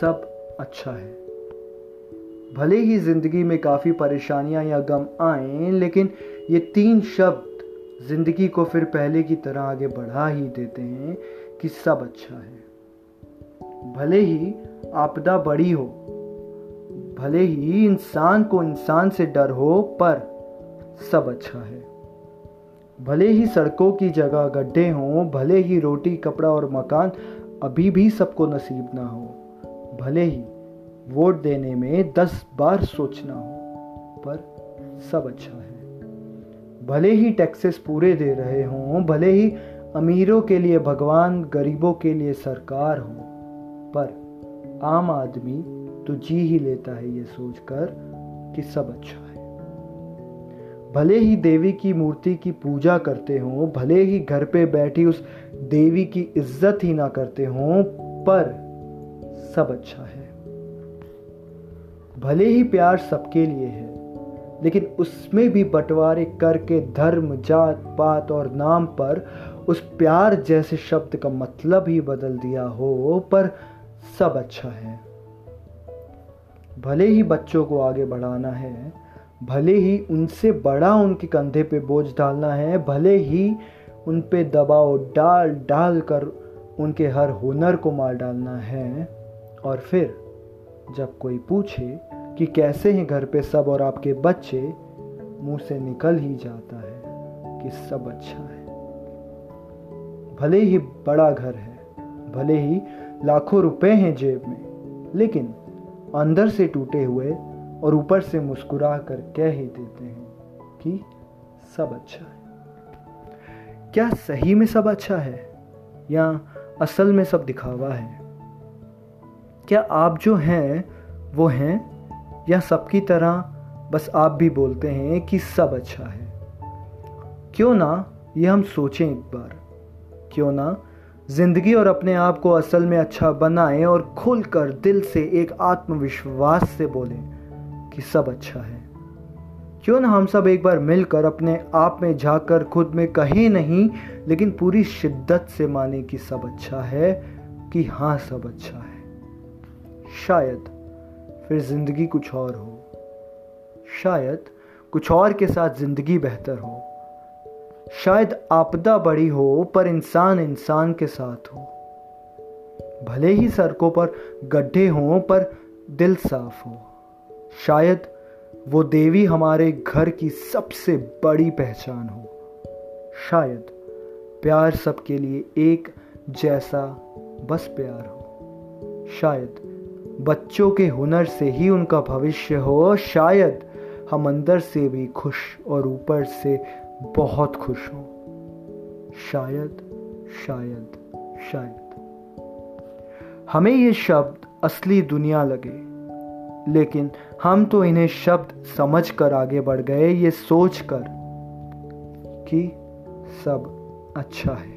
सब अच्छा है। भले ही ज़िंदगी में काफ़ी परेशानियाँ या गम आए, लेकिन ये तीन शब्द ज़िंदगी को फिर पहले की तरह आगे बढ़ा ही देते हैं कि सब अच्छा है। भले ही आपदा बड़ी हो, भले ही इंसान को इंसान से डर हो, पर सब अच्छा है। भले ही सड़कों की जगह गड्ढे हों, भले ही रोटी, कपड़ा और मकान अभी भी सबको नसीब ना हो भले ही वोट देने में दस बार सोचना हो, पर सब अच्छा है। भले ही टैक्सेस पूरे दे रहे हों, भले ही अमीरों के लिए भगवान, गरीबों के लिए सरकार हो, पर आम आदमी तो जी ही लेता है ये सोचकर कि सब अच्छा है। भले ही देवी की मूर्ति की पूजा करते हों, भले ही घर पे बैठी उस देवी की इज़्ज़त ही ना करते हों, पर सब अच्छा है। भले ही प्यार सबके लिए है, लेकिन उसमें भी बंटवारे करके धर्म, जात, पात और नाम पर उस प्यार जैसे शब्द का मतलब ही बदल दिया हो, पर सब अच्छा है। भले ही बच्चों को आगे बढ़ाना है, भले ही उनसे बड़ा उनके कंधे पे बोझ डालना है, भले ही उन पे दबाव डाल डाल कर उनके हर हुनर को मार डालना है और फिर, जब कोई पूछे कि कैसे हैं घर पे सब और आपके बच्चे, मुँह से निकल ही जाता है कि सब अच्छा है। भले ही बड़ा घर है, भले ही लाखों रुपए हैं जेब में, लेकिन अंदर से टूटे हुए और ऊपर से मुस्कुरा कर कह ही देते हैं कि सब अच्छा है। क्या सही में सब अच्छा है? या असल में सब दिखावा है? क्या आप जो हैं, वो हैं? या सबकी तरह बस आप भी बोलते हैं कि सब अच्छा है। क्यों ना ये हम सोचें एक बार। क्यों ना ज़िंदगी और अपने आप को असल में अच्छा बनाएँ और खुलकर दिल से एक आत्मविश्वास से बोलें कि सब अच्छा है। क्यों ना हम सब एक बार मिलकर अपने आप में जाकर खुद में कहीं नहीं, लेकिन पूरी शिद्दत से माने कि सब अच्छा है, कि हाँ सब अच्छा है। शायद फिर ज़िंदगी कुछ और हो। शायद कुछ और के साथ ज़िंदगी बेहतर हो। शायद आपदा बड़ी हो, पर इंसान इंसान के साथ हो। भले ही सड़कों पर गड्ढे हों, पर दिल साफ़ हो। शायद वो देवी हमारे घर की सबसे बड़ी पहचान हो। शायद प्यार सबके लिए एक जैसा बस प्यार हो। शायद बच्चों के हुनर से ही उनका भविष्य हो शायद हम अंदर से भी खुश और ऊपर से बहुत खुश हो। शायद शायद शायद। हमें ये शब्द असली दुनिया लगे, लेकिन हम तो इन्हें शब्द समझ कर आगे बढ़ गए, ये सोच कर कि सब अच्छा है।